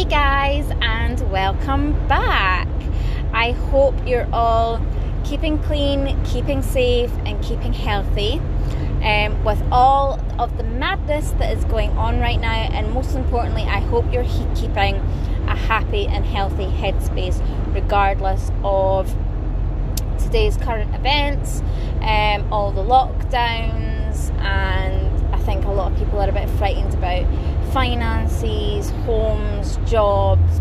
Hey guys, and welcome back. I hope you're all keeping clean, keeping safe, and keeping healthy. Um, with all of the madness that is going on right now, and most importantly, I hope you're keeping a happy and healthy headspace regardless of today's current events, um, all the lockdowns, and I think a lot of people are a bit frightened about finances, homes, jobs,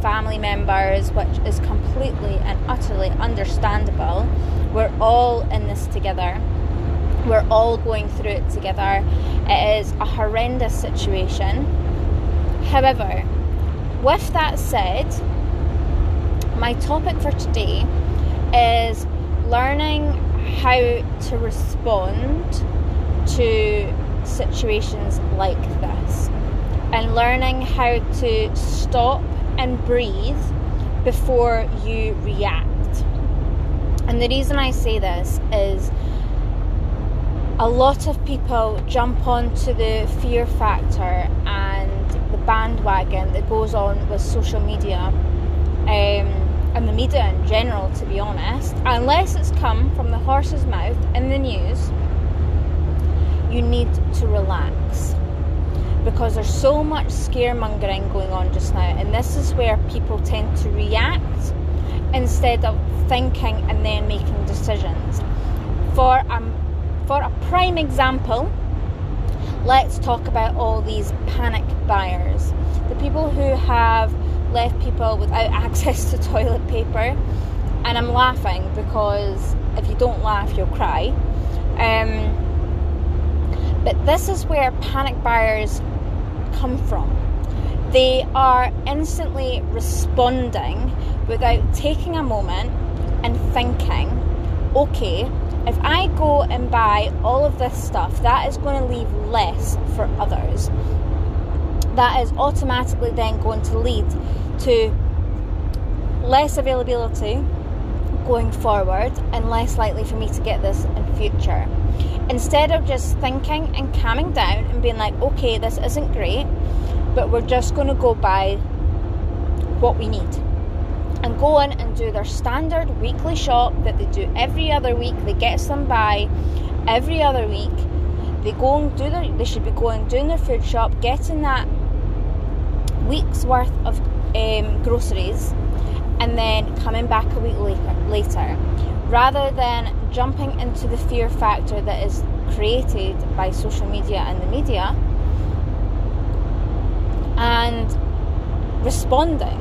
family members, which is completely and utterly understandable. We're all in this together. We're all going through it together. It is a horrendous situation. However, with that said, my topic for today is learning how to respond to situations like this and learning how to stop and breathe before you react. And the reason I say this is a lot of people jump onto the fear factor and the bandwagon that goes on with social media um, and the media in general, to be honest, unless it's come from the horse's mouth in the news. You need to relax because there's so much scaremongering going on just now, and this is where people tend to react instead of thinking and then making decisions. For um, for a prime example, let's talk about all these panic buyers, the people who have left people without access to toilet paper, and I'm laughing because if you don't laugh, you'll cry. Um, but this is where panic buyers come from. They are instantly responding without taking a moment and thinking, okay, if I go and buy all of this stuff, that is going to leave less for others. That is automatically then going to lead to less availability going forward and less likely for me to get this in future. Instead of just thinking and calming down and being like, okay, this isn't great, but we're just going to go by what we need. And go in and do their standard weekly shop that they do every other week, that gets them by every other week. They go and do their, they should be going doing their food shop, getting that week's worth of um, groceries, and then coming back a week later rather than jumping into the fear factor that is created by social media and the media and responding,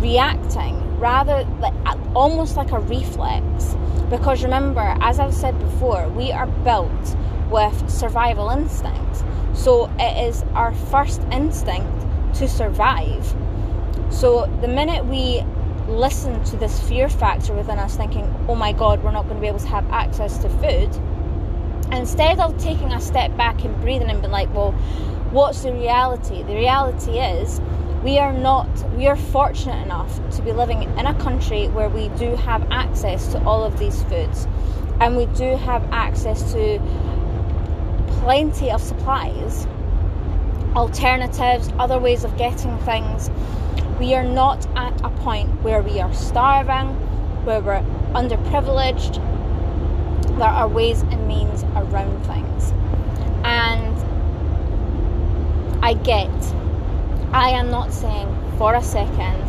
reacting, rather like almost like a reflex. Because remember, as I've said before, we are built with survival instincts. So it is our first instinct to survive. So the minute we listen to this fear factor within us thinking, oh my god, we're not going to be able to have access to food, instead of taking a step back and breathing and being like, well, what's the reality? The reality is we are not, we are fortunate enough to be living in a country where we do have access to all of these foods. And we do have access to plenty of supplies, alternatives, other ways of getting things we are not at a point where we are starving, where we're underprivileged. There are ways and means around things. And I get, I am not saying for a second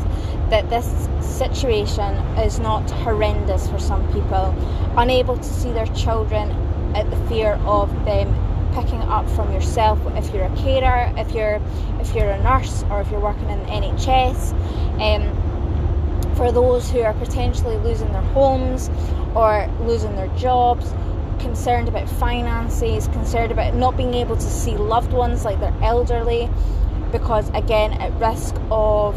that this situation is not horrendous for some people, unable to see their children at the fear of them picking up from yourself if you're a carer, if you're if you're a nurse or if you're working in the NHS. Um, for those who are potentially losing their homes or losing their jobs, concerned about finances, concerned about not being able to see loved ones like they're elderly, because again, at risk of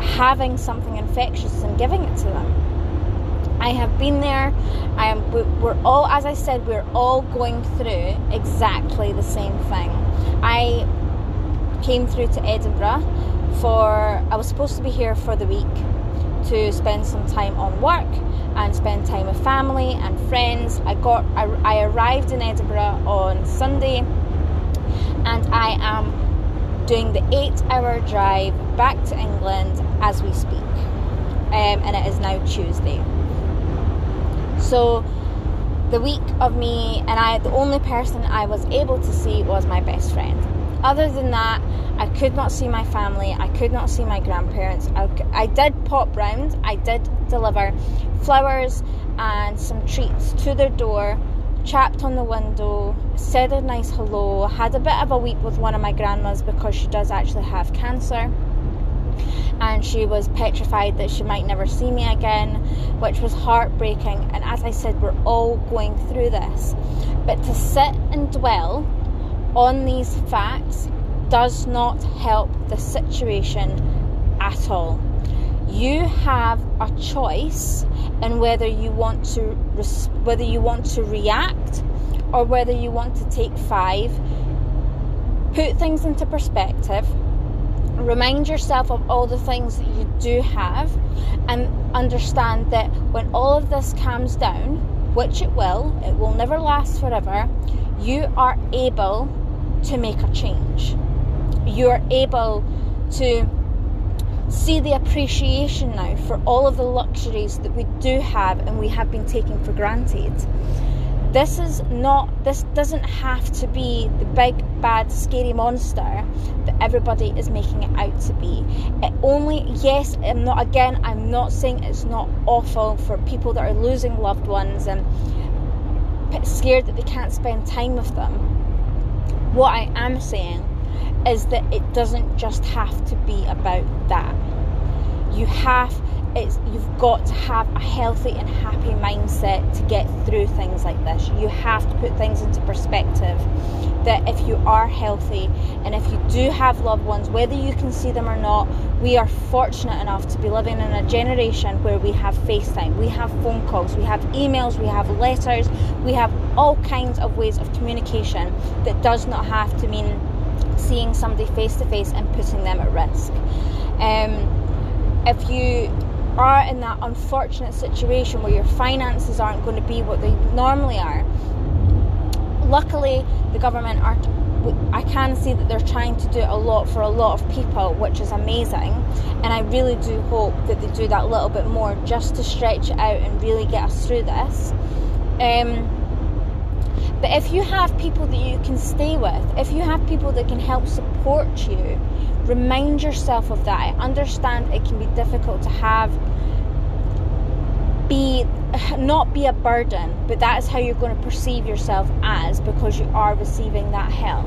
having something infectious and giving it to them. I have been there. I am. We're all, as I said, we're all going through exactly the same thing. I came through to Edinburgh for. I was supposed to be here for the week to spend some time on work and spend time with family and friends. I got. I, I arrived in Edinburgh on Sunday, and I am doing the eight hour drive back to England as we speak. Um, and it is now Tuesday. So, the week of me and I, the only person I was able to see was my best friend. Other than that, I could not see my family, I could not see my grandparents. I, I did pop round, I did deliver flowers and some treats to their door chapped on the window, said a nice hello, had a bit of a weep with one of my grandmas because she does actually have cancer. And she was petrified that she might never see me again, which was heartbreaking. And as I said, we're all going through this. But to sit and dwell on these facts does not help the situation at all. You have a choice in whether you want to res- whether you want to react or whether you want to take five. Put things into perspective. Remind yourself of all the things that you do have, and understand that when all of this calms down, which it will, it will never last forever, you are able to make a change. You are able to see the appreciation now for all of the luxuries that we do have and we have been taking for granted. This is not, this doesn't have to be the big, bad, scary monster that everybody is making it out to be. It only, yes, I'm not, again, I'm not saying it's not awful for people that are losing loved ones and scared that they can't spend time with them. What I am saying is that it doesn't just have to be about that. You have it's you've got to have a healthy and happy mindset to get through things like this. You have to put things into perspective that if you are healthy and if you do have loved ones, whether you can see them or not, we are fortunate enough to be living in a generation where we have FaceTime, we have phone calls, we have emails, we have letters, we have all kinds of ways of communication that does not have to mean seeing somebody face to face and putting them at risk. Um, if you are in that unfortunate situation where your finances aren't going to be what they normally are, luckily the government are. I can see that they're trying to do a lot for a lot of people, which is amazing. And I really do hope that they do that little bit more just to stretch it out and really get us through this. Um, but if you have people that you can stay with, if you have people that can help support you, remind yourself of that. I understand it can be difficult to have be not be a burden, but that is how you're going to perceive yourself as because you are receiving that help.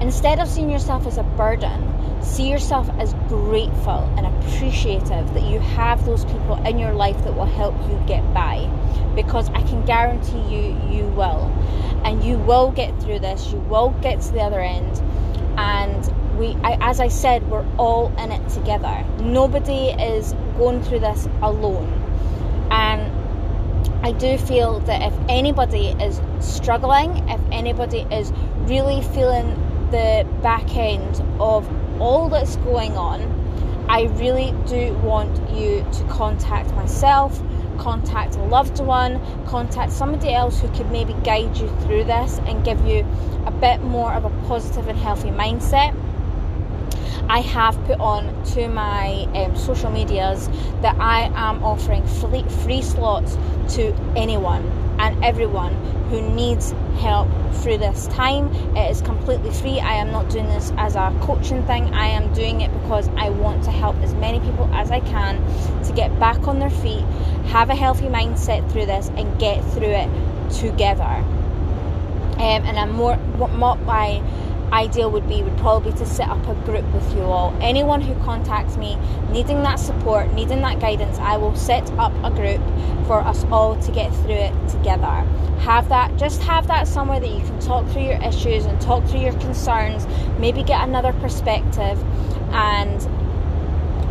Instead of seeing yourself as a burden, see yourself as grateful and appreciative that you have those people in your life that will help you get by. Because I can guarantee you you will. And you will get through this. You will get to the other end. And we I, as I said we're all in it together. Nobody is going through this alone. And I do feel that if anybody is struggling if anybody is really feeling the back end of all that's going on, I really do want you to contact myself, contact a loved one, contact somebody else who could maybe guide you through this and give you a bit more of a positive and healthy mindset. I have put on to my um, social medias that I am offering free, free slots to anyone and everyone who needs help through this time. It is completely free. I am not doing this as a coaching thing. I am doing it because I want to help as many people as I can to get back on their feet, have a healthy mindset through this, and get through it together. Um, and I'm more what my ideal would be would probably be to set up a group with you all. Anyone who contacts me needing that support, needing that guidance, I will set up a group for us all to get through it together. Have that, just have that somewhere that you can talk through your issues and talk through your concerns, maybe get another perspective and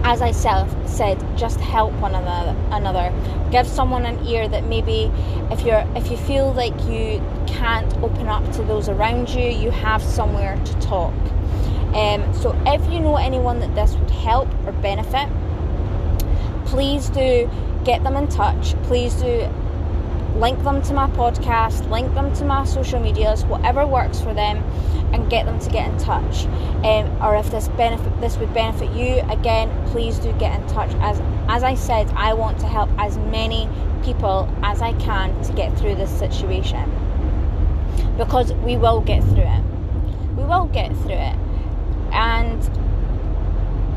as I self said, just help one another. Another, give someone an ear that maybe, if you're if you feel like you can't open up to those around you, you have somewhere to talk. Um, so if you know anyone that this would help or benefit, please do get them in touch. Please do link them to my podcast, link them to my social medias, whatever works for them, and get them to get in touch. Um, or if this benefit this would benefit you, again, please do get in touch. As as I said, I want to help as many people as I can to get through this situation because we will get through it. We will get through it, and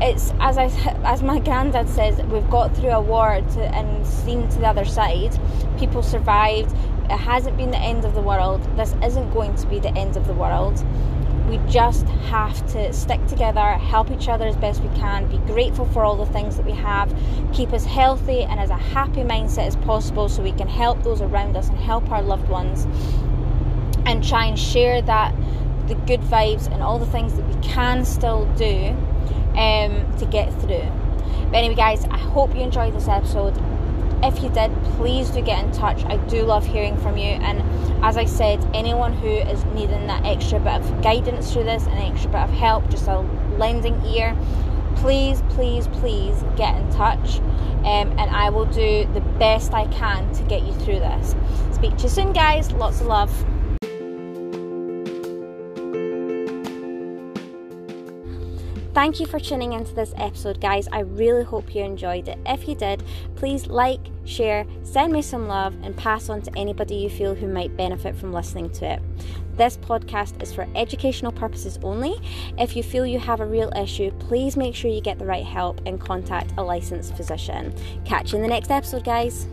it's as I as my granddad says, we've got through a war to, and seen to the other side. People survived. It hasn't been the end of the world. This isn't going to be the end of the world. We just have to stick together, help each other as best we can, be grateful for all the things that we have, keep us healthy and as a happy mindset as possible so we can help those around us and help our loved ones and try and share that the good vibes and all the things that we can still do um, to get through. But anyway, guys, I hope you enjoyed this episode. If you did, please do get in touch. I do love hearing from you. And as I said, anyone who is needing that extra bit of guidance through this, an extra bit of help, just a lending ear, please, please, please get in touch. Um, and I will do the best I can to get you through this. Speak to you soon, guys. Lots of love. Thank you for tuning into this episode, guys. I really hope you enjoyed it. If you did, please like, share, send me some love, and pass on to anybody you feel who might benefit from listening to it. This podcast is for educational purposes only. If you feel you have a real issue, please make sure you get the right help and contact a licensed physician. Catch you in the next episode, guys.